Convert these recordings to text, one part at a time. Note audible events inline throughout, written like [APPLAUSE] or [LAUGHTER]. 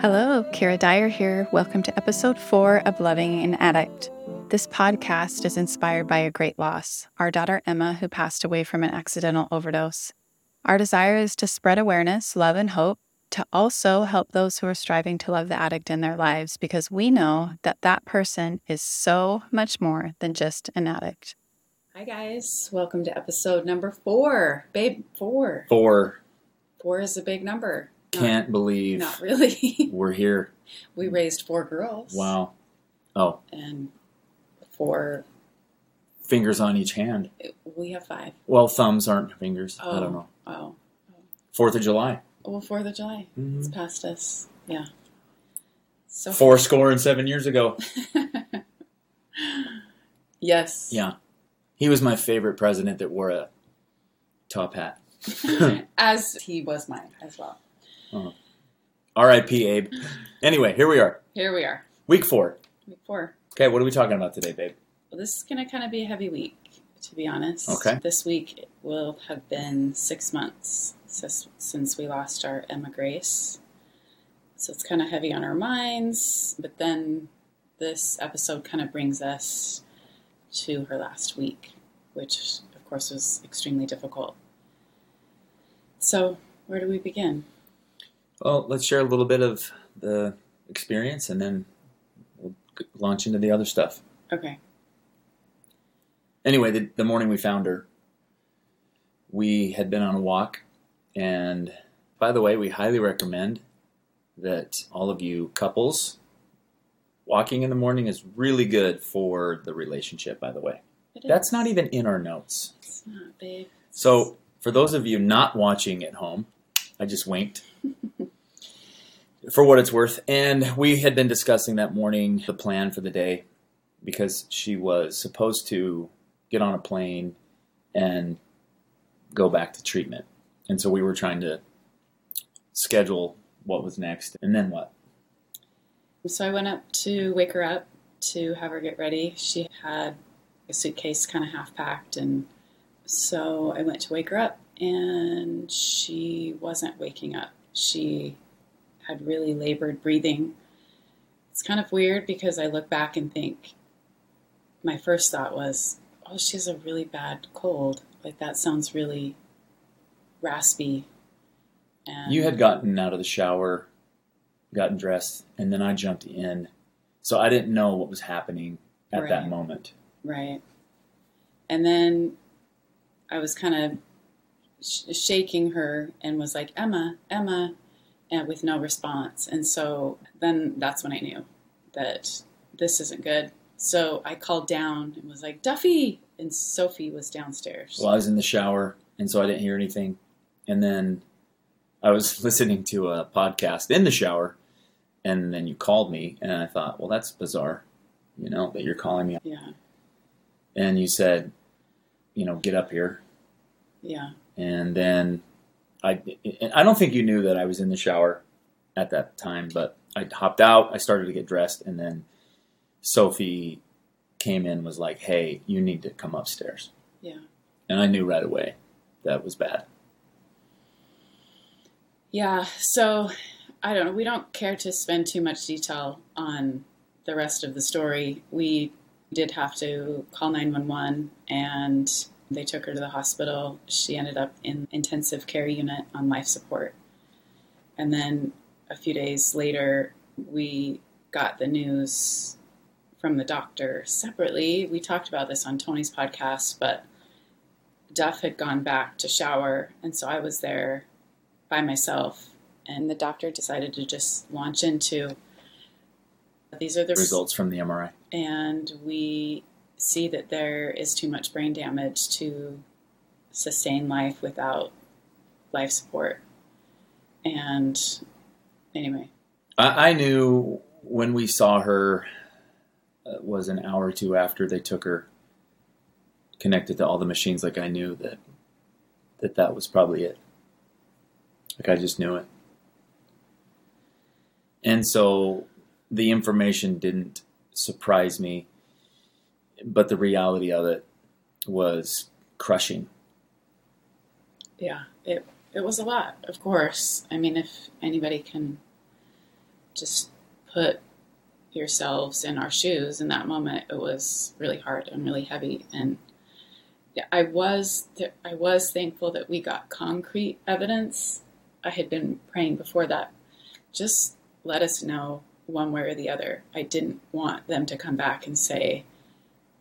Hello, Keirra Dyer here. Welcome to episode four of Loving an Addict. This podcast is inspired by a great loss our daughter Emma, who passed away from an accidental overdose. Our desire is to spread awareness, love, and hope, to also help those who are striving to love the addict in their lives because we know that that person is so much more than just an addict. Hi, guys. Welcome to episode number four. Babe, four. Four. Four is a big number. Not- Can't believe Not really. [LAUGHS] we're here. we raised four girls. Wow. Oh, And four, fingers on each hand. we have five. Well, thumbs aren't fingers. I Oh. don't know. Oh. Fourth of July. Well, 4th of July. Mhm. It's past us. Yeah. So Four score and seven years ago. [LAUGHS] yes. Yeah. He was my favorite president that wore a top hat. [LAUGHS] As he was mine as well. Mm. R.I.P. Abe. Anyway, here we are. Here we are. Week four. Week four. Okay, what are we talking about today, babe? Well, this is going to kind of be a heavy week, to be honest. Okay. This week will have been six months since, since we lost our Emma Grace. So it's kind of heavy on our minds, but then this episode kind of brings us to her last week, which, of course, was extremely difficult. So, where do we begin? Well, let's share a little bit of the experience and then we'll launch into the other stuff. Okay. anyway, the, the morning we found her, we had been on a walk. And by the way, we highly recommend that all of you couples, walking in the morning is really good for the relationship, by the way. It That's is. not even in our notes. It's not, babe. So, for those of you not watching at home, I just winked. [LAUGHS] for what it's worth. And we had been discussing that morning the plan for the day because she was supposed to get on a plane and go back to treatment. And so we were trying to schedule what was next and then what. So I went up to wake her up to have her get ready. She had a suitcase kind of half packed, and so I went to wake her up, and she wasn't waking up. She had really labored breathing. It's kind of weird because I look back and think my first thought was, oh, she has a really bad cold. Like that sounds really raspy. And You had gotten out of the shower, gotten dressed, and then I jumped in. So I didn't know what was happening at that moment. Right. And then I was kind of sh- shaking her and was like, Emma, Emma, and with no response. And so then that's when I knew that this isn't good. So I called down and was like, Duffy! And Sophie was downstairs. Well, I was in the shower, and so I didn't hear anything. And then I was [LAUGHS] listening to a podcast in the shower, and then you called me, and I thought, well, that's bizarre, you know, that you're calling me. Yeah, And you said, you know, get up here. yeah. And then I, I don't think you knew that I was in the shower at that time, but I hopped out, I started to get dressed, and then Sophie came in and was like, hey, you need to come upstairs. Yeah. And I knew right away that was bad. Yeah, so I don't know. We don't care to spend too much detail on the rest of the story. We did have to call 911 and they took her to the hospital. She ended up in intensive care unit on life support. And then a few days later, we got the news from the doctor separately. We talked about this on Tony's podcast, but Duff had gone back to shower, and so I was there by myself, and the doctor decided to just launch into these are the Results from the MRI. and we see that there is too much brain damage to sustain life without life support. And anyway, I, I knew when we saw her uh, was an hour or two after they took her connected to all the machines like I knew that that that was probably it. Like I just knew it. And so the information didn't surprise me but the reality of it was crushing yeah, it it was a lot, of course. I mean, if anybody can just put yourselves in our shoes in that moment, it was really hard and really heavy. And I was I was thankful that we got concrete evidence. I had been praying before that. Just let us know one way or the other. I didn't want them to come back and say,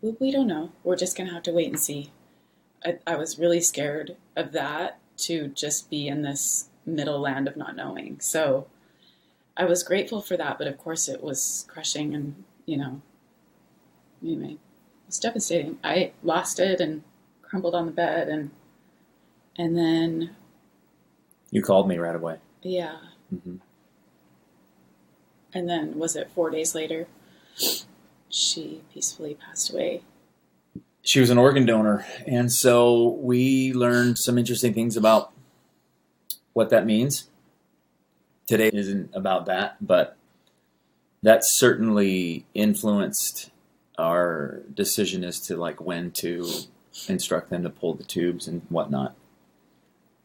"We don't know. We're just going to have to wait and see." I, I was really scared of that to just be in this middle land of not knowing. So I was grateful for that, but of course it was crushing and, you know, anyway, it was devastating. I lost it and crumbled on the bed and, and then. You called me right away. Yeah. Mm-hmm. And then was it four days later? She peacefully passed away. She was an organ donor, and so we learned some interesting things about what that means today isn't about that, but that certainly influenced our decision as to like when to instruct them to pull the tubes and whatnot.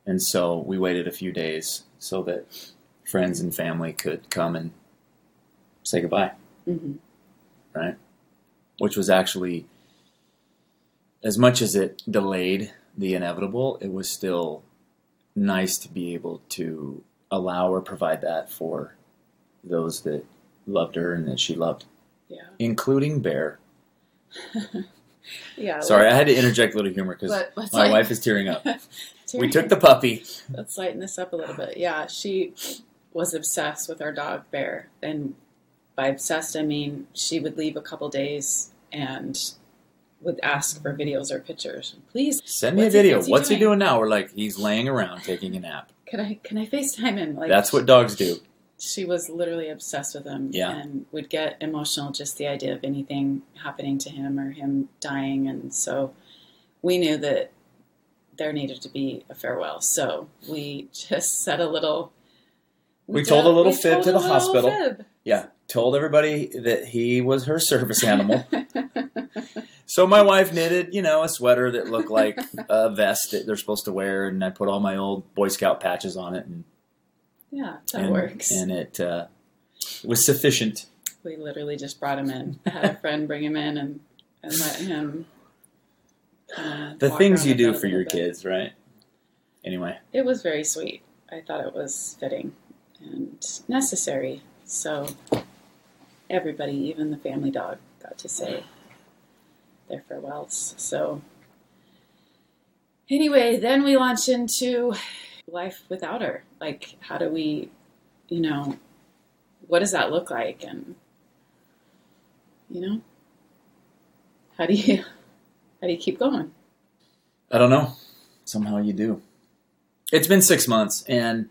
And so we waited a few days so that friends and family could come and say goodbye. Mm-hmm. Right? Which was actually, as much as it delayed the inevitable, it was still nice to be able to allow or provide that for those that loved her and that she loved, Yeah. including Bear. [LAUGHS] Yeah. Sorry, I had to interject a little humor because my wife is tearing up. [LAUGHS] We took the puppy. Let's lighten this up a little bit. Yeah, she was obsessed with our dog Bear, and by obsessed I mean she would leave a couple days and would ask for videos or pictures. Please, Send me a he- video. what's he what's he doing? doing now? We're like, he's laying around taking a nap. can I can I FaceTime him? Like That's what dogs do. she was literally obsessed with him Yeah. and would get emotional just the idea of anything happening to him or him dying and so we knew that there needed to be a farewell so we [LAUGHS] just said a little We did- told a little fib to the hospital. fib. Yeah, told everybody that he was her service animal. [LAUGHS] so my wife knitted, you know, a sweater that looked like a vest that they're supposed to wear, and I put all my old Boy Scout patches on it, and yeah that and, works and it uh, was sufficient. we literally just brought him in I had a friend bring him in and, and let him kinda The things you do for your bit. kids, right? Anyway, it was very sweet. I thought it was fitting and necessary. So everybody, even the family dog, got to say their farewells. So anyway, then we launched into life without her. Like, how do we, you know, what does that look like? And you know, how do you [LAUGHS] how do you keep going? I don't know. Somehow you do. It's been six months, and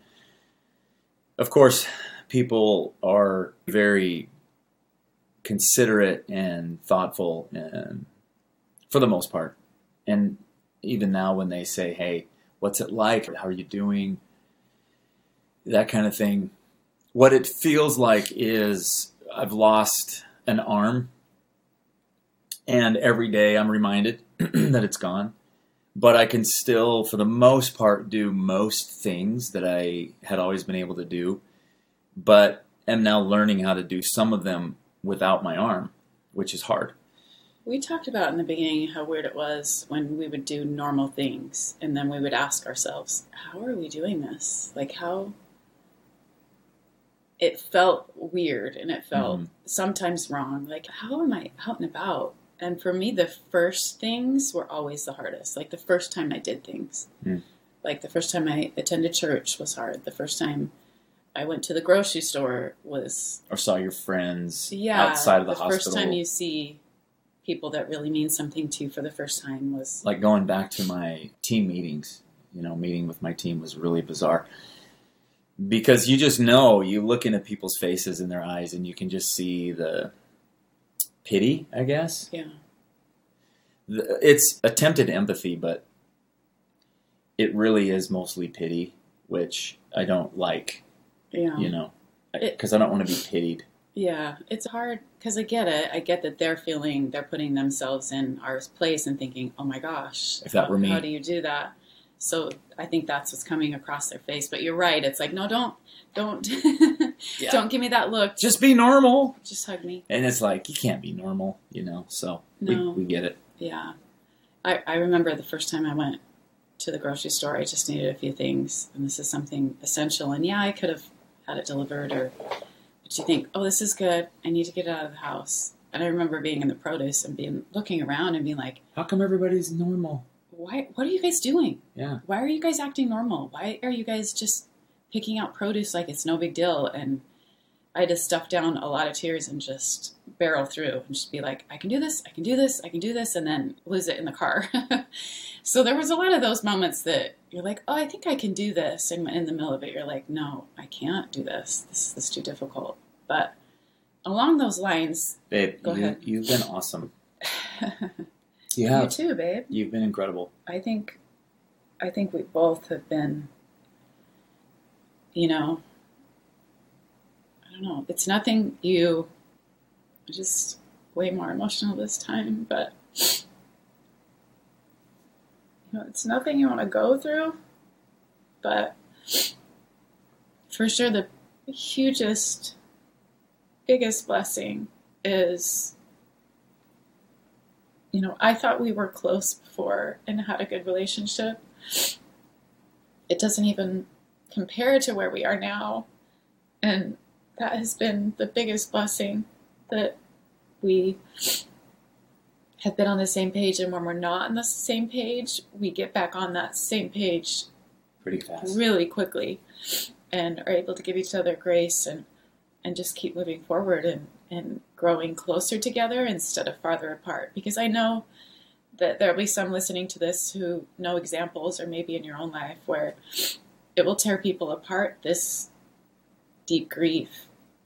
of course, people are very considerate and thoughtful, and for the most part. And even now, when they say, "Hey, what's it like? How are you doing?" That kind of thing. What it feels like is I've lost an arm, and every day I'm reminded [CLEARS THROAT] that it's gone but I can still, for the most part, do most things that I had always been able to do, but am now learning how to do some of them without my arm, which is hard. We talked about in the beginning how weird it was when we would do normal things and then we would ask ourselves, how are we doing this? Like, how. It felt weird and it felt Mhm. sometimes wrong. Like, how am I out and about? And for me, the first things were always the hardest. Like, the first time I did things. Mm. Like, the first time I attended church was hard. The first time I went to the grocery store was Or saw your friends yeah, outside of the, hospital. the hospital. first time you see people that really mean something to you for the first time was like going back to my team meetings, you know, meeting with my team was really bizarre. Because you just know, you look into people's faces and their eyes, and you can just see the pity, I guess. yeah it's attempted empathy, but it really is mostly pity, which I don't like, yeah you know, because I don't want to be pitied. yeah it's hard because i get it i get that they're feeling they're putting themselves in our place and thinking oh my gosh If that how, were me. how do you do that So I think that's what's coming across their face. But you're right. It's like, no, don't, don't, [LAUGHS] Yeah. don't give me that look. Just be normal. just hug me. And it's like you can't be normal, you know. So No. we, we get it. Yeah. I, I remember the first time I went to the grocery store, I just needed a few things, and this is something essential. And yeah, I could have had it delivered, or but you think, oh, this is good. I need to get out of the house. And I remember being in the produce and being looking around and being like, How come everybody's normal? why? What are you guys doing? Yeah. Why are you guys acting normal? Why are you guys just picking out produce like it's no big deal? And I just stuff down a lot of tears and just barrel through and just be like, I can do this, I can do this, I can do this, and then lose it in the car. [LAUGHS] so there was a lot of those moments that you're like, oh, I think I can do this. And in the middle of it, you're like, no, I can't do this. This, this is too difficult. But along those lines, Babe, Go you, ahead. you've been awesome. [LAUGHS] You you have. too, babe. You've been incredible. I think I think we both have been you know I don't know. It's nothing you just way more emotional this time, but you know, it's nothing you want to go through, but for sure the hugest biggest blessing is you know, I thought we were close before and had a good relationship. It doesn't even compare to where we are now. And that has been the biggest blessing that we have been on the same page. And when we're not on the same page, we get back on that same page Pretty fast. really quickly and are able to give each other grace and and just keep moving forward and and growing closer together instead of farther apart because I know that there'll be some listening to this who know examples or maybe in your own life where it will tear people apart this deep grief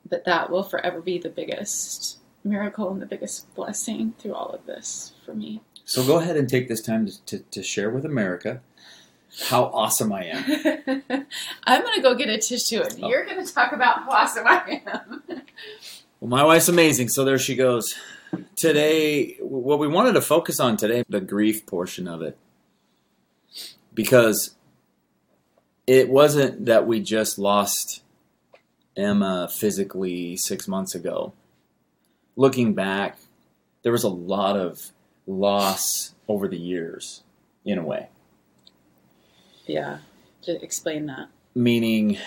but that will forever be the biggest miracle and the biggest blessing through all of this for me So go ahead and take this time to, to, to share with America how awesome I am. [LAUGHS] I'm gonna go get a tissue, and Oh. you're gonna talk about how awesome I am. [LAUGHS] Well, my wife's amazing, so there she goes. Today, what we wanted to focus on today, the grief portion of it, because it wasn't that we just lost Emma physically six months ago. Looking back, there was a lot of loss over the years, in a way. yeah, to explain that. meaning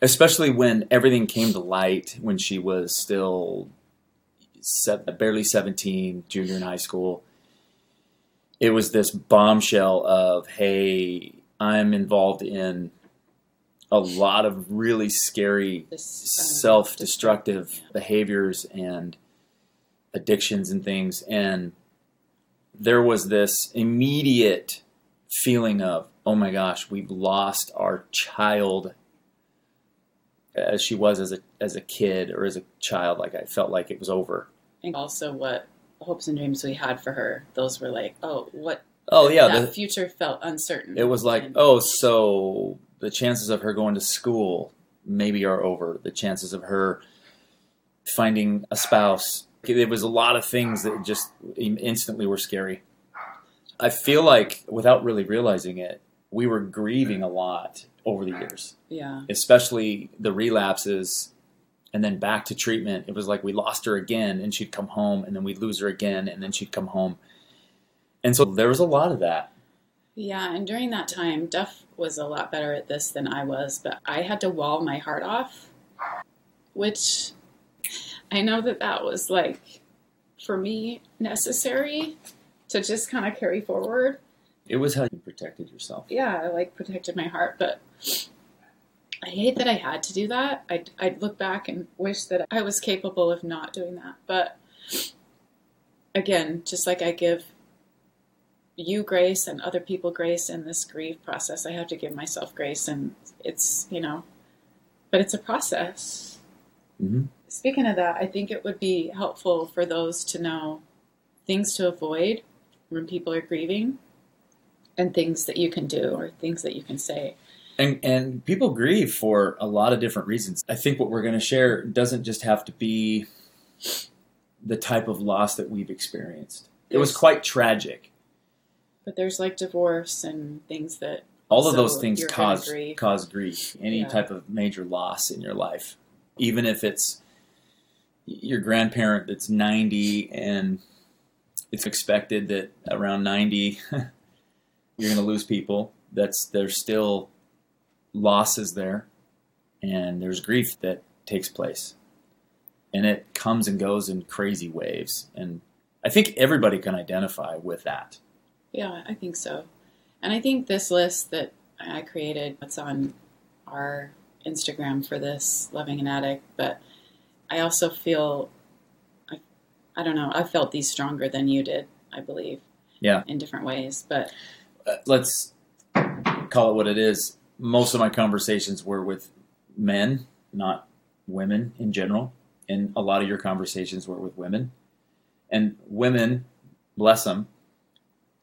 especially when everything came to light when she was still se- barely 17 junior in high school it was this bombshell of hey i'm involved in a lot of really scary um, self-destructive behaviors and addictions and things and there was this immediate feeling of oh my gosh we've lost our child as she was as a as a kid or as a child like I felt like it was over and also what hopes and dreams we had for her. Those were like, oh, what? oh yeah the, future felt uncertain. it was like And- oh so the chances of her going to school maybe are over. The chances of her finding a spouse it was a lot of things that just instantly were scary. I feel like without really realizing it we were grieving a lot over the years. Yeah, especially the relapses and then back to treatment. It was like we lost her again and she'd come home and then we'd lose her again and then she'd come home. And so there was a lot of that yeah. And during that time, Duff was a lot better at this than I was, but I had to wall my heart off, which I know that that was like for me necessary to just kind of carry forward. it was how you protected yourself yeah, I like protected my heart, but I hate that I had to do that. I'd, I'd look back and wish that I was capable of not doing that. But again, just like I give you grace and other people grace in this grief process, I have to give myself grace. And it's, you know, but it's a process. hmm Speaking of that, I think it would be helpful for those to know things to avoid when people are grieving and things that you can do or things that you can say. And and people grieve for a lot of different reasons. I think what we're going to share doesn't just have to be the type of loss that we've experienced. It was quite tragic. But there's like divorce and things that all of So those things cause grieve. cause grief any Yeah. type of major loss in your life even if it's your grandparent that's 90 and it's expected that around 90 [LAUGHS] you're going to lose people that's there's still losses there and there's grief that takes place and it comes and goes in crazy waves and i think everybody can identify with that Yeah, I think so. And I think this list that I created, it's on our Instagram for this, Loving an Addict, but I also feel, I, I don't know, I felt these stronger than you did, I believe. Yeah. In different ways. But uh, let's call it what it is. Most of my conversations were with men, not women in general, and a lot of your conversations were with women. And women, bless them,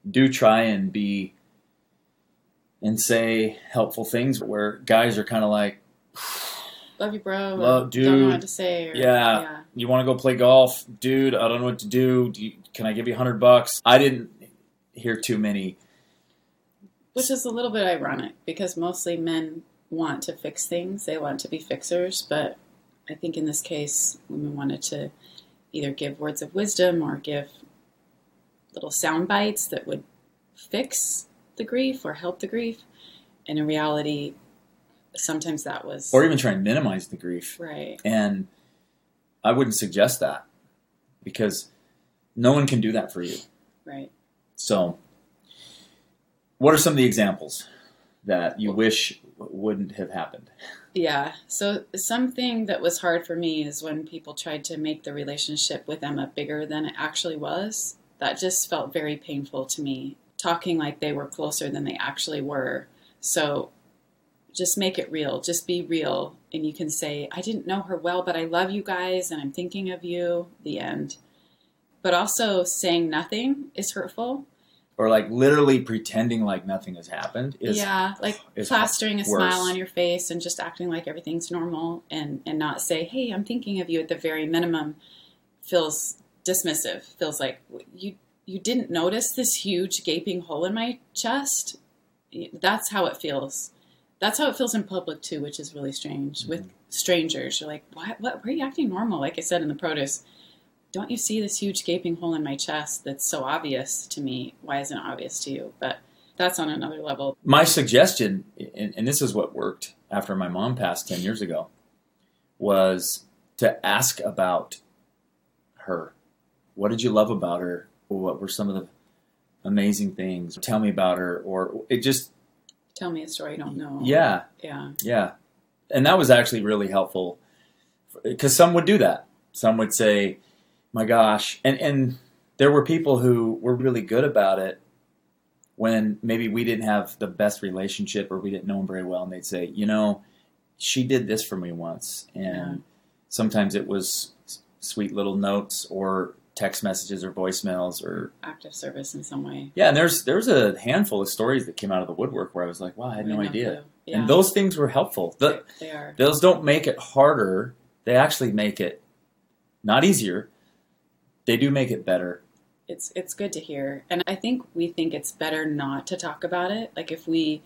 do try and be and say helpful things where guys are kind of like, love you, bro. Love- Don't know dude. what to say. Or, Yeah. yeah. "You want to go play golf, dude? I don't know what to do. do you, can I give you a hundred bucks?" I didn't hear too many. Which is a little bit ironic because mostly men want to fix things, they want to be fixers, but I think in this case, women wanted to either give words of wisdom or give little sound bites that would fix the grief or help the grief. And in reality, sometimes that was Or even try and minimize the grief. right. And I wouldn't suggest that because no one can do that for you. Right. So, what are some of the examples that you wish wouldn't have happened? Yeah. So something that was hard for me is when people tried to make the relationship with Emma bigger than it actually was. That just felt very painful to me. Talking like they were closer than they actually were. So just make it real. Just be real. And you can say, I didn't know her well, but I love you guys and I'm thinking of you. The end. But also saying nothing is hurtful. Or like literally pretending like nothing has happened is yeah, like is plastering a worse. smile on your face and just acting like everything's normal and and not say, "Hey, I'm thinking of you." At the very minimum, feels dismissive. Feels like you you didn't notice this huge gaping hole in my chest. That's how it feels. That's how it feels in public too, which is really strange. With mm-hmm. strangers, you're like, "What? What? Why are you acting normal?" Like I said in the produce. Don't you see this huge gaping hole in my chest that's so obvious to me? Why isn't it obvious to you? But that's on another level. my suggestion, and, and this is what worked after my mom passed 10 years ago, was to ask about her. What did you love about her? What were some of the amazing things? Tell me about her. Or it just, Tell me a story you don't know. yeah, Yeah. yeah. And that was actually really helpful because some would do that. Some would say, my gosh. And, and there were people who were really good about it when maybe we didn't have the best relationship or we didn't know them very well. And they'd say, you know, she did this for me once. And Yeah. sometimes it was sweet little notes or text messages or voicemails or Active service in some way. yeah and there's there's a handful of stories that came out of the woodwork where i was like wow i had no idea. Yeah. and those things were helpful the, they are. those don't make it harder they actually make it not easier they do make it better It's it's good to hear. And I think we think it's better not to talk about it. Like if we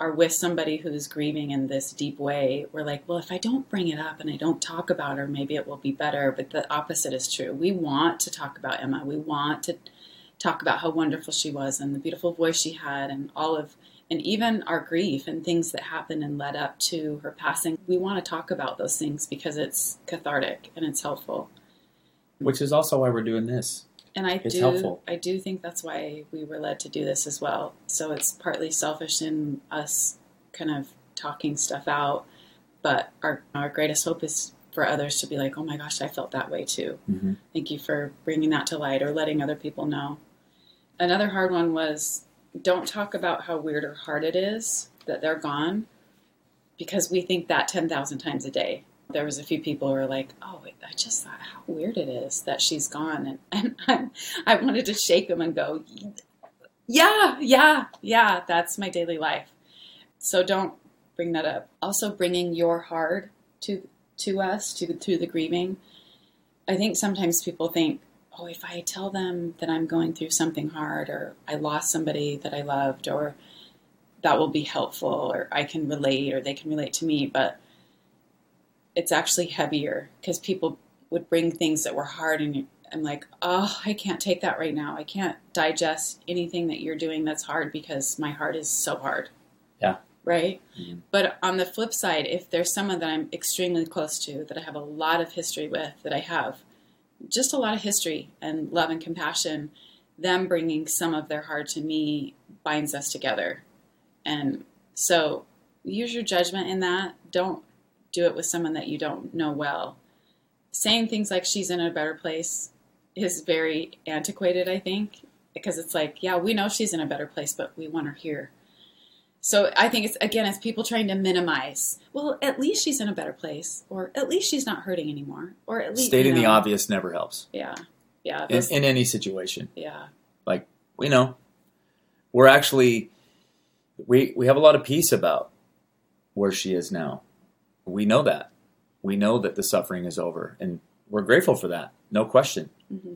are with somebody who's grieving in this deep way, we're like, well, if I don't bring it up and I don't talk about her, maybe it will be better. But the opposite is true. We want to talk about Emma. We want to talk about how wonderful she was and the beautiful voice she had and all of and even our grief and things that happened and led up to her passing. We want to talk about those things because it's cathartic and it's helpful. which is also why we're doing this And I It's do, helpful. I do think that's why we were led to do this as well. So it's partly selfish in us kind of talking stuff out, but our our greatest hope is for others to be like, "Oh my gosh, I felt that way too." mm-hmm. Thank you for bringing that to light or letting other people know. Another hard one was don't talk about how weird or hard it is that they're gone because we think that 10,000 times a day. There was a few people who were like, "Oh, I just thought how weird it is that she's gone," and, [LAUGHS] and I, I wanted to shake them and go, "Yeah, yeah, yeah, that's my daily life." So don't bring that up. Also, bringing your hard to to us to to the grieving. I think sometimes people think oh, if I tell them that I'm going through something hard or I lost somebody that I loved or that will be helpful or I can relate or they can relate to me. But it's actually heavier because people would bring things that were hard and I'm like, oh, I can't take that right now. I can't digest anything that you're doing that's hard because my heart is so hard. Yeah. Right? Mhm. But on the flip side, if there's someone that I'm extremely close to, that I have a lot of history with, that I have just a lot of history and love and compassion, them bringing some of their heart to me binds us together. And so use your judgment in that. Don't do it with someone that you don't know well. Saying things like she's in a better place is very antiquated, I think, because it's like, yeah, we know she's in a better place, but we want her here. So I think it's again, it's people trying to minimize. Well, at least she's in a better place, or at least she's not hurting anymore, or at least Stating you the obvious never helps Yeah, yeah, in, in any situation. yeah, Like We know we're actually we we have a lot of peace about where she is now. We know that. We know that the suffering is over, and we're grateful for that. No question. hmm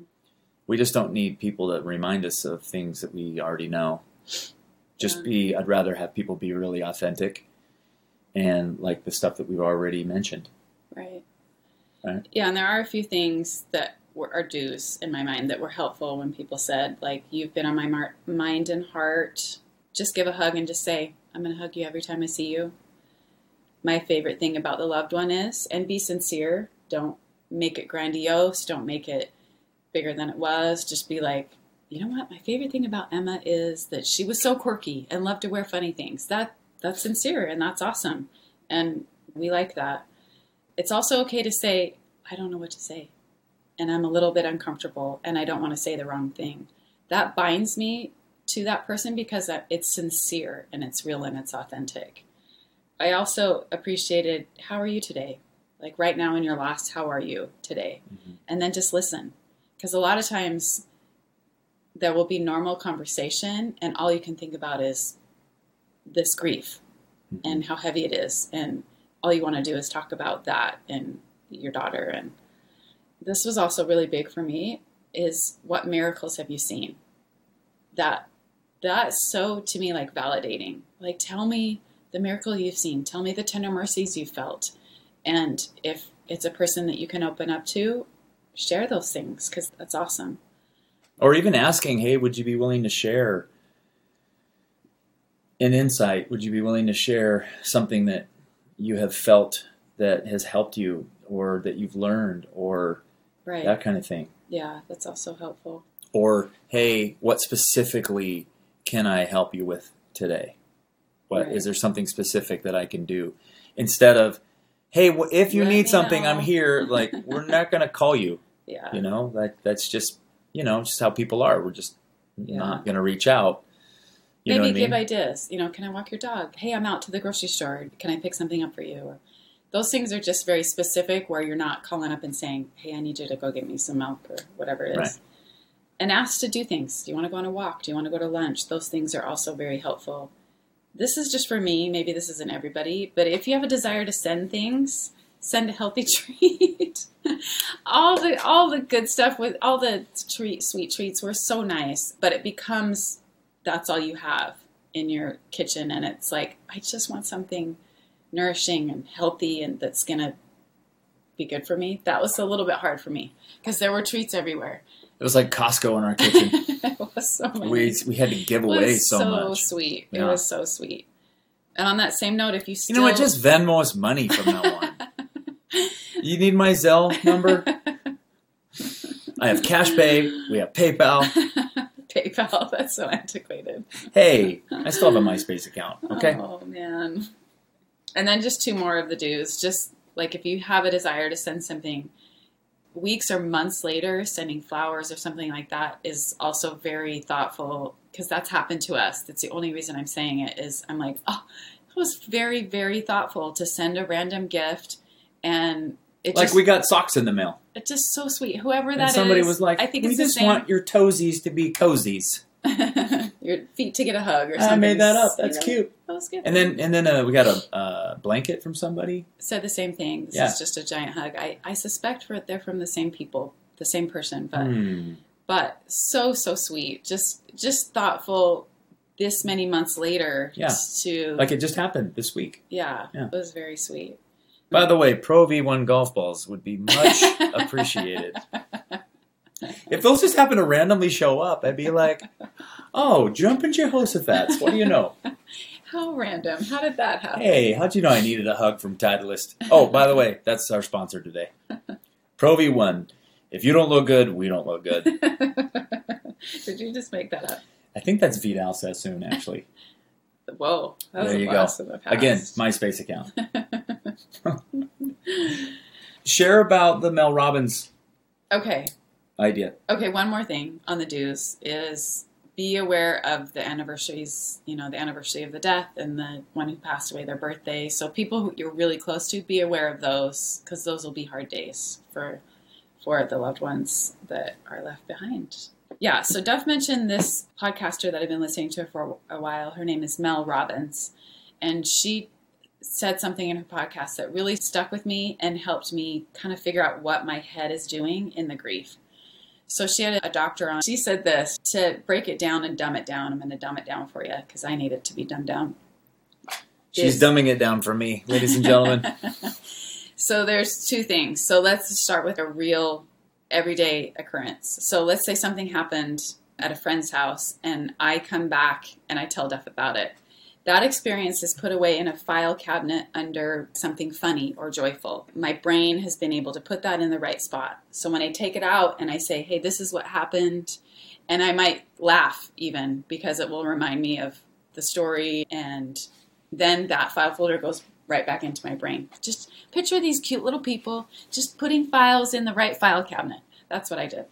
We just don't need people to remind us of things that we already know. Just Yeah. be. I'd rather have people be really authentic, and like the stuff that we've already mentioned. right. Right. Yeah, and there are a few things that were are dues in my mind that were helpful when people said, like, "You've been on my mar- mind and heart." Just give a hug and just say, "I'm going to hug you every time I see you." My favorite thing about the loved one is, and be sincere. Don't make it grandiose. Don't make it bigger than it was. Just be like, you know what? My favorite thing about Emma is that she was so quirky and loved to wear funny things. That that's sincere and that's awesome, and we like that. It's also okay to say, I don't know what to say, and I'm a little bit uncomfortable, and I don't want to say the wrong thing. That binds me to that person because it's sincere and it's real and it's authentic. I also appreciated, how are you today? Like right now in your loss, how are you today? Mhm. And then just listen. Because a lot of times there will be normal conversation, and all you can think about is this grief and how heavy it is. And all you want to do is talk about that and your daughter. And this was also really big for me is what miracles have you seen? That that's so to me like validating. Like tell me the miracle you've seen. Tell me the tender mercies you felt. And if it's a person that you can open up to, share those things because that's awesome. or even asking, "Hey, would you be willing to share an insight? Would you be willing to share something that you have felt that has helped you, or that you've learned, or Right. that kind of thing?" Yeah, that's also helpful. Or, "Hey, what specifically can I help you with today? What is Right. there something specific that I can do?" Instead of, "Hey, wh- if you Let need me something, I'm here." Like, [LAUGHS] we're not going to call you. Yeah. You know, that that's just you know just how people are. We're just Yeah. not going to reach out. You know Maybe what I give mean? ideas. You know, can I walk your dog? Hey, I'm out to the grocery store. Can I pick something up for you? Or those things are just very specific where you're not calling up and saying, Hey, I need you to go get me some milk or whatever it is. Right. And ask to do things. Do you want to go on a walk? Do you want to go to lunch? Those things are also very helpful. This is just for me. Maybe this isn't everybody, but if you have a desire to send things, send a healthy [LAUGHS] treat. all the all the good stuff with all the treat sweet treats were so nice, but it becomes that's all you have in your kitchen and it's like I just want something nourishing and healthy and that's to be good for me. That was a little bit hard for me because there were treats everywhere. It was like Costco in our kitchen. [LAUGHS] it was so many. we we had to give away something. It was so, so much. sweet. It was so sweet. And on that same note, if you still... You know what? Just Venmo us money from now on. [LAUGHS] you need my Zelle number? I have Cash Pay. We have PayPal. [LAUGHS] PayPal, that's so antiquated. Hey, I still have a MySpace account. Okay. Oh man. And then just two more of the dues. Just like if you have a desire to send something weeks or months later, sending flowers or something like that is also very thoughtful because that's happened to us. That's the only reason I'm saying it is I'm like, oh, it was very, very thoughtful to send a random gift and it Like just we got socks in the mail, it's just so sweet. Whoever that and is, somebody was like, I think "We just want your toesies to be cozies." [LAUGHS] your feet to get a hug or something. I made that up. That's You know? cute. That was good. And then and then uh, we got a uh, blanket from somebody. said the same thing. This Yeah. is just a giant hug. I, I suspect for they're from the same people the same person, but Hmm. but so so sweet. Just just thoughtful. This many months later, Yeah. to Like it just happened this week. yeah, Yeah. it was very sweet. By the way, Pro V1 golf balls would be much [LAUGHS] appreciated. If those just happen to randomly show up, I'd be like, oh, jumping Jehoshaphat's. What do you know? [LAUGHS] How random! How did that happen? Hey, how'd you know I needed a hug from Titleist? Oh, by the way, that's our sponsor today. [LAUGHS] Pro V1. If you don't look good, we don't look good. [LAUGHS] did you just make that up? I think that's Vidal Sassoon, actually. Whoa, There you go. the. Again, MySpace account. Share about the Mel Robbins okay, idea. okay. One more thing on the dues is be aware of the anniversaries. You know, the anniversary of the death and the one who passed away, their birthday. So people who you're really close to, be aware of those because those will be hard days for for the loved ones that are left behind. Yeah. So Duff mentioned this podcaster that I've been listening to for a while. Her name is Mel Robbins, and she said something in her podcast that really stuck with me and helped me kind of figure out what my head is doing in the grief. So she had a doctor on. She said this to break it down and dumb it down. I'm going to dumb it down for you because I need it to be dumbed down. She's Is- dumbing it down for me, ladies and gentlemen. [LAUGHS] so there's two things. So let's start with a real everyday occurrence. So let's say something happened at a friend's house and I come back and I tell Duff about it. That experience is put away in a file cabinet under something funny or joyful. My brain has been able to put that in the right spot. So when I take it out and I say, hey, this is what happened, and I might laugh even because it will remind me of the story, and then that file folder goes right back into my brain. Just picture these cute little people just putting files in the right file cabinet. That's what I did.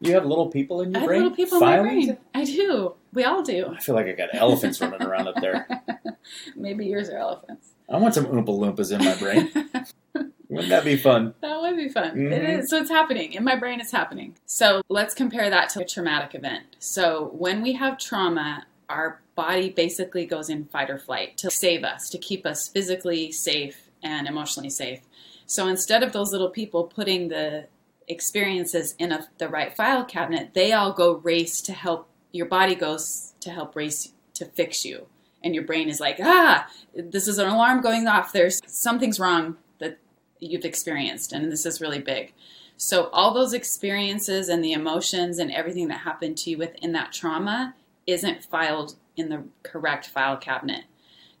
You have little people in your I brain? little people Filings? in my brain. I do. We all do. I feel like I got elephants running around up there. [LAUGHS] Maybe yours are elephants. I want some Oompa Loompas in my brain. [LAUGHS] Wouldn't that be fun? That would be fun. It Mhm. is. So it's happening. In my brain, it's happening. So let's compare that to a traumatic event. So when we have trauma, our body basically goes in fight or flight to save us, to keep us physically safe and emotionally safe. So instead of those little people putting the experiences in a, the right file cabinet, they all go race to help. Your body goes to help race to fix you. And your brain is like, ah, this is an alarm going off. There's something's wrong that you've experienced, and this is really big. So, all those experiences and the emotions and everything that happened to you within that trauma isn't filed in the correct file cabinet.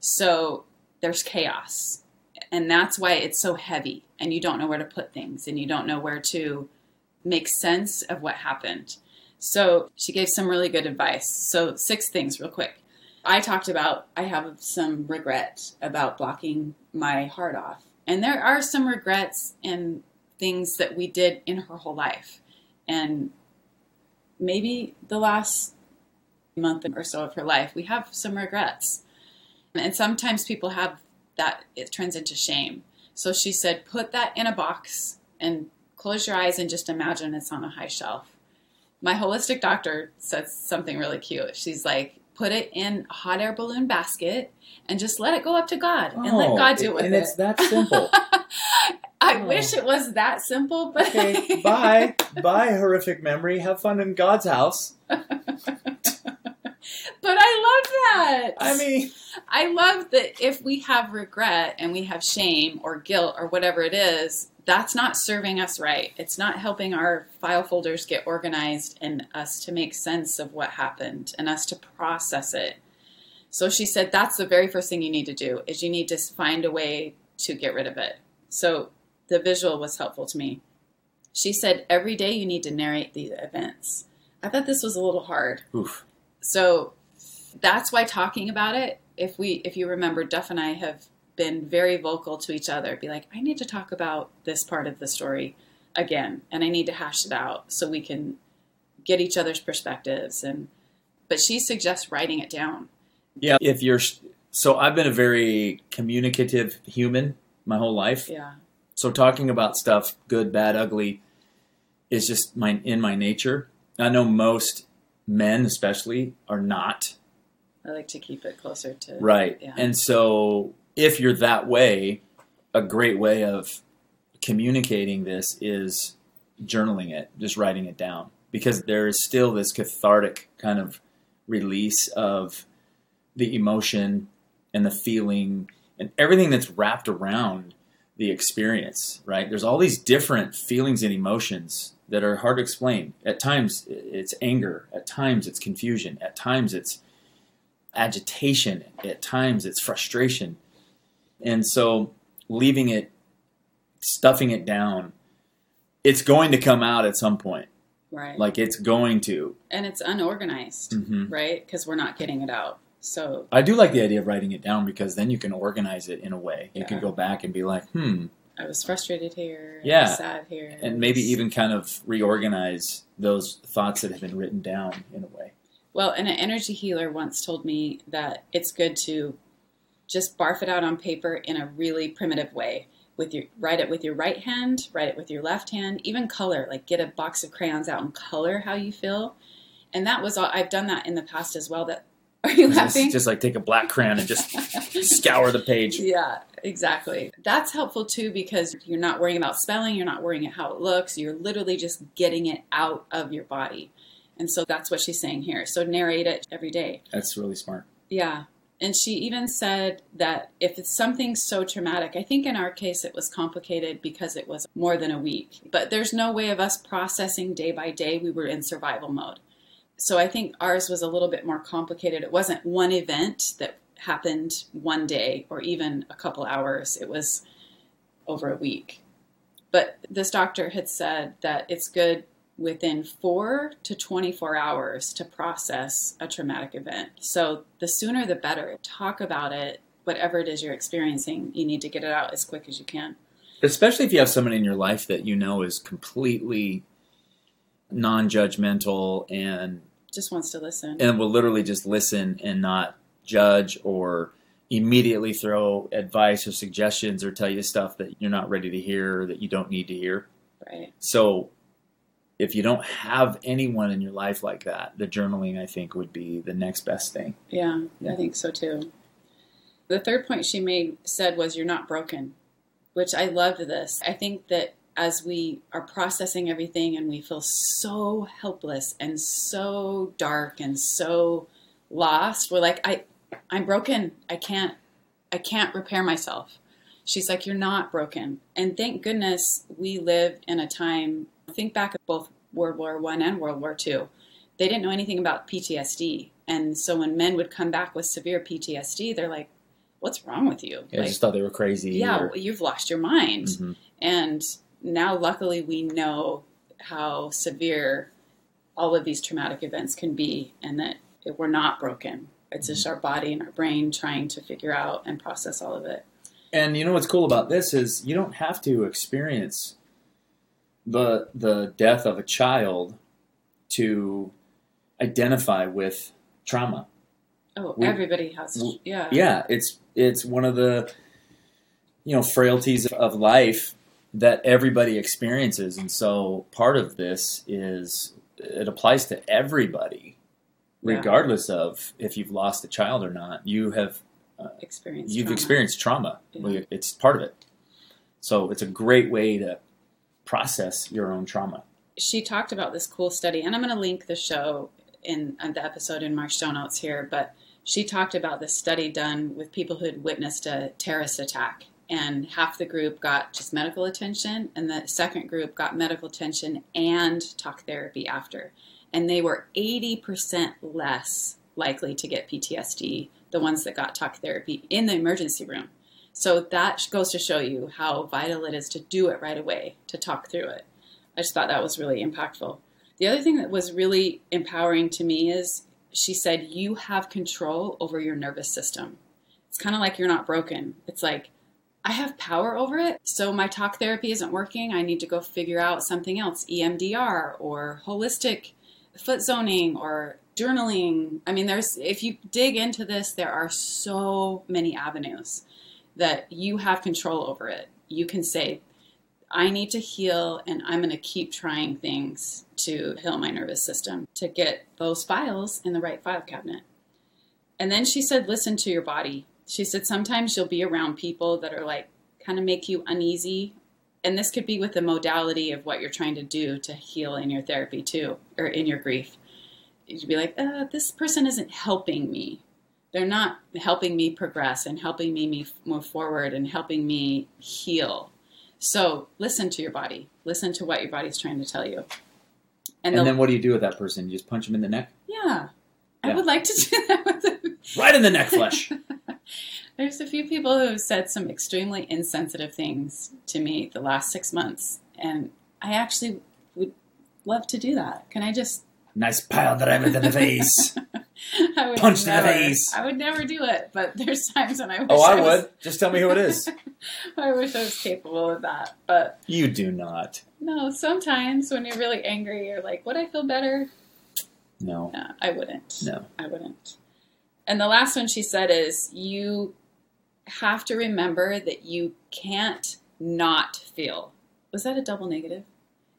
So, there's chaos. And that's why it's so heavy, and you don't know where to put things, and you don't know where to make sense of what happened. So, she gave some really good advice. So, six things, real quick. I talked about I have some regret about blocking my heart off. And there are some regrets and things that we did in her whole life. And maybe the last month or so of her life, we have some regrets. And sometimes people have that, it turns into shame. So she said, put that in a box and close your eyes and just imagine it's on a high shelf. My holistic doctor says something really cute. She's like, put it in a hot air balloon basket and just let it go up to God and let Oh, God do it with and it. And it's that simple. [LAUGHS] I Oh. wish it was that simple, but okay, [LAUGHS] bye. Bye, horrific memory. Have fun in God's house. [LAUGHS] [LAUGHS] but I love that. I mean, I love that if we have regret and we have shame or guilt or whatever it is, that's not serving us right. It's not helping our file folders get organized and us to make sense of what happened and us to process it. So she said that's the very first thing you need to do is you need to find a way to get rid of it. So the visual was helpful to me. She said every day you need to narrate the events. I thought this was a little hard. oof. So that's why talking about it, if we if you remember Duff and I have been very vocal to each other, be like, I need to talk about this part of the story again and I need to hash it out so we can get each other's perspectives and but she suggests writing it down. Yeah, if you're. So I've been a very communicative human my whole life. Yeah. So talking about stuff, good, bad, ugly, is just my in my nature. I know most men, especially, are not I like to keep it closer to right, Yeah. and so if you're that way, a great way of communicating this is journaling it, just writing it down, because there is still this cathartic kind of release of the emotion and the feeling and everything that's wrapped around the experience, right? There's all these different feelings and emotions that are hard to explain. At times it's anger, at times it's confusion, at times it's agitation, at times it's frustration. And so leaving it, stuffing it down, it's going to come out at some point. Right. Like it's going to. and it's unorganized, Mhm. right? Because we're not getting it out. So I do like the idea of writing it down because then you can organize it in a way. You can go back and be like, hmm, I was frustrated here. Yeah. sad here. and maybe even kind of reorganize those thoughts that have been written down in a way. Well, and an energy healer once told me that it's good to just barf it out on paper in a really primitive way. With your write it with your right hand, write it with your left hand, even color. Like get a box of crayons out and color how you feel. And that was all. I've done that in the past as well. That [LAUGHS] are you Just, laughing? just like take a black crayon and just scour the page. [LAUGHS] Yeah, exactly. That's helpful too because you're not worrying about spelling, you're not worrying about how it looks, you're literally just getting it out of your body. And so that's what she's saying here. So narrate it every day. That's really smart. Yeah. And she even said that if it's something so traumatic, I think in our case it was complicated because it was more than a week. But there's no way of us processing day by day. We were in survival mode. So I think ours was a little bit more complicated. It wasn't one event that happened one day or even a couple hours, it was over a week. But this doctor had said that it's good within four to 24 hours to process a traumatic event. So the sooner the better. Talk about it, whatever it is you're experiencing, you need to get it out as quick as you can. Especially if you have someone in your life that you know is completely non-judgmental and Just wants to listen. and will literally just listen and not judge or immediately throw advice or suggestions or tell you stuff that you're not ready to hear or that you don't need to hear. right. So if you don't have anyone in your life like that, the journaling I think would be the next best thing. Yeah, Yeah. I think so too. The third point she made said was you're not broken, which I loved this. I think that as we are processing everything and we feel so helpless and so dark and so lost, we're like I I'm broken. I can't I can't repair myself. She's like you're not broken. And thank goodness we live in a time think back at both World War 1 and World War 2 they didn't know anything about PTSD. And so when men would come back with severe PTSD, they're like, what's wrong with you? I like, just thought they were crazy. yeah, or- you've lost your mind. Mhm. And now, luckily, we know how severe all of these traumatic events can be and that we're not broken. It's just our body and our brain trying to figure out and process all of it. And you know what's cool about this is you don't have to experience the the death of a child to identify with trauma. Oh, We- everybody has, yeah. Yeah, it's it's one of the you know frailties of life that everybody experiences, and so part of this is it applies to everybody, Yeah. regardless of if you've lost a child or not. You have Experience you've trauma. experienced trauma. Yeah. It's part of it. So it's a great way to process your own trauma. she talked about this cool study, and I'm going to link the show in uh, the episode in my show notes here. But she talked about this study done with people who had witnessed a terrorist attack, and half the group got just medical attention, and the second group got medical attention and talk therapy after, and they were 80% less likely to get PTSD. The ones that got talk therapy in the emergency room. So that goes to show you how vital it is to do it right away, to talk through it. I just thought that was really impactful. The other thing that was really empowering to me is she said, You have control over your nervous system. It's kind of like you're not broken. It's like, I have power over it. So my talk therapy isn't working. I need to go figure out something else EMDR or holistic foot zoning or journaling. I mean, there's, if you dig into this, there are so many avenues that you have control over it. You can say, I need to heal and I'm going to keep trying things to heal my nervous system to get those files in the right file cabinet. And then she said, listen to your body. She said, sometimes you'll be around people that are like, kind of make you uneasy and this could be with the modality of what you're trying to do to heal in your therapy too, or in your grief. You'd be like, uh, this person isn't helping me. They're not helping me progress and helping me move forward and helping me heal. So listen to your body. Listen to what your body's trying to tell you. And, and then what do you do with that person? You just punch him in the neck? Yeah. Yeah. I would like to [LAUGHS] do that with them. Right in the neck flesh. [LAUGHS] There's a few people who have said some extremely insensitive things to me the last six months. And I actually would love to do that. Can I just. Nice pile driver to the [LAUGHS] face. Punch never, to the face. I would never do it, but there's times when I oh, wish. Oh, I, I would. Just tell me who it is. I wish I was capable of that, but you do not. No, sometimes when you're really angry, you're like, "Would I feel better?" No. No, I wouldn't. No, I wouldn't. And the last one she said is, "You have to remember that you can't not feel." Was that a double negative?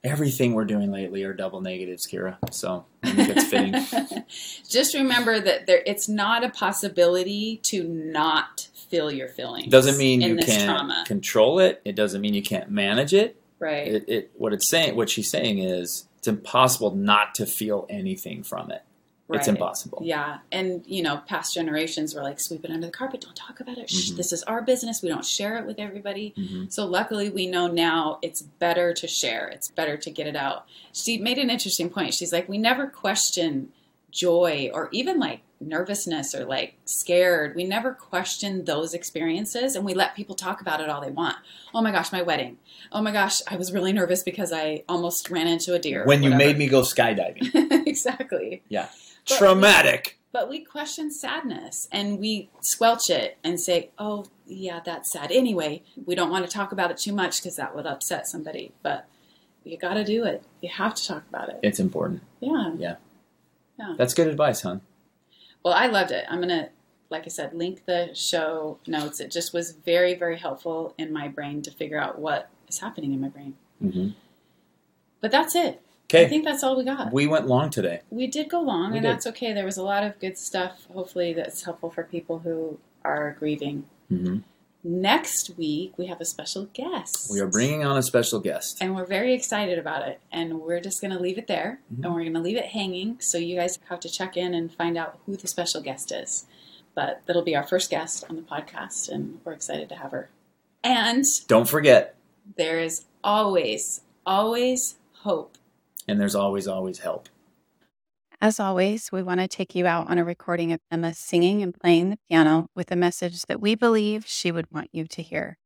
everything we're doing lately are double negatives, Keirra. So I think it's fitting. [LAUGHS] Just remember that there, it's not a possibility to not feel your feelings. Doesn't mean you can't trauma. control it. It doesn't mean you can't manage it. Right. It, it, what it's saying, what she's saying is, it's impossible not to feel anything from it. Right. It's impossible. Yeah. And, you know, past generations were like, sweep it under the carpet. Don't talk about it. Mm-hmm. This is our business. We don't share it with everybody. Mm-hmm. So luckily, we know now it's better to share. It's better to get it out. She made an interesting point. She's like, we never question joy or even like nervousness or like scared. We never question those experiences and we let people talk about it all they want. Oh my gosh, my wedding. Oh my gosh, I was really nervous because I almost ran into a deer. When you made me go skydiving. [LAUGHS] exactly. Yeah. But Traumatic. We, but we question sadness and we squelch it and say, oh, yeah, that's sad. Anyway, we don't want to talk about it too much because that would upset somebody. But you got to do it. You have to talk about it. It's important. Yeah. Yeah. Yeah. That's good advice, hon. Well, I loved it. I'm going to, like I said, link the show notes. It just was very, very helpful in my brain to figure out what is happening in my brain. Mm-hmm. But that's it. Okay. I think that's all we got. We went long today. We did go long, We and did. that's okay. There was a lot of good stuff, hopefully, that's helpful for people who are grieving. Mm-hmm. Next week, we have a special guest. We are bringing on a special guest. And we're very excited about it. And we're just going to leave it there. Mhm. And we're going to leave it hanging. So you guys have to check in and find out who the special guest is. But that'll be our first guest on the podcast. And we're excited to have her. And Don't forget, there is always, always hope. and there's always, always help. As always, we want to take you out on a recording of Emma singing and playing the piano with a message that we believe she would want you to hear.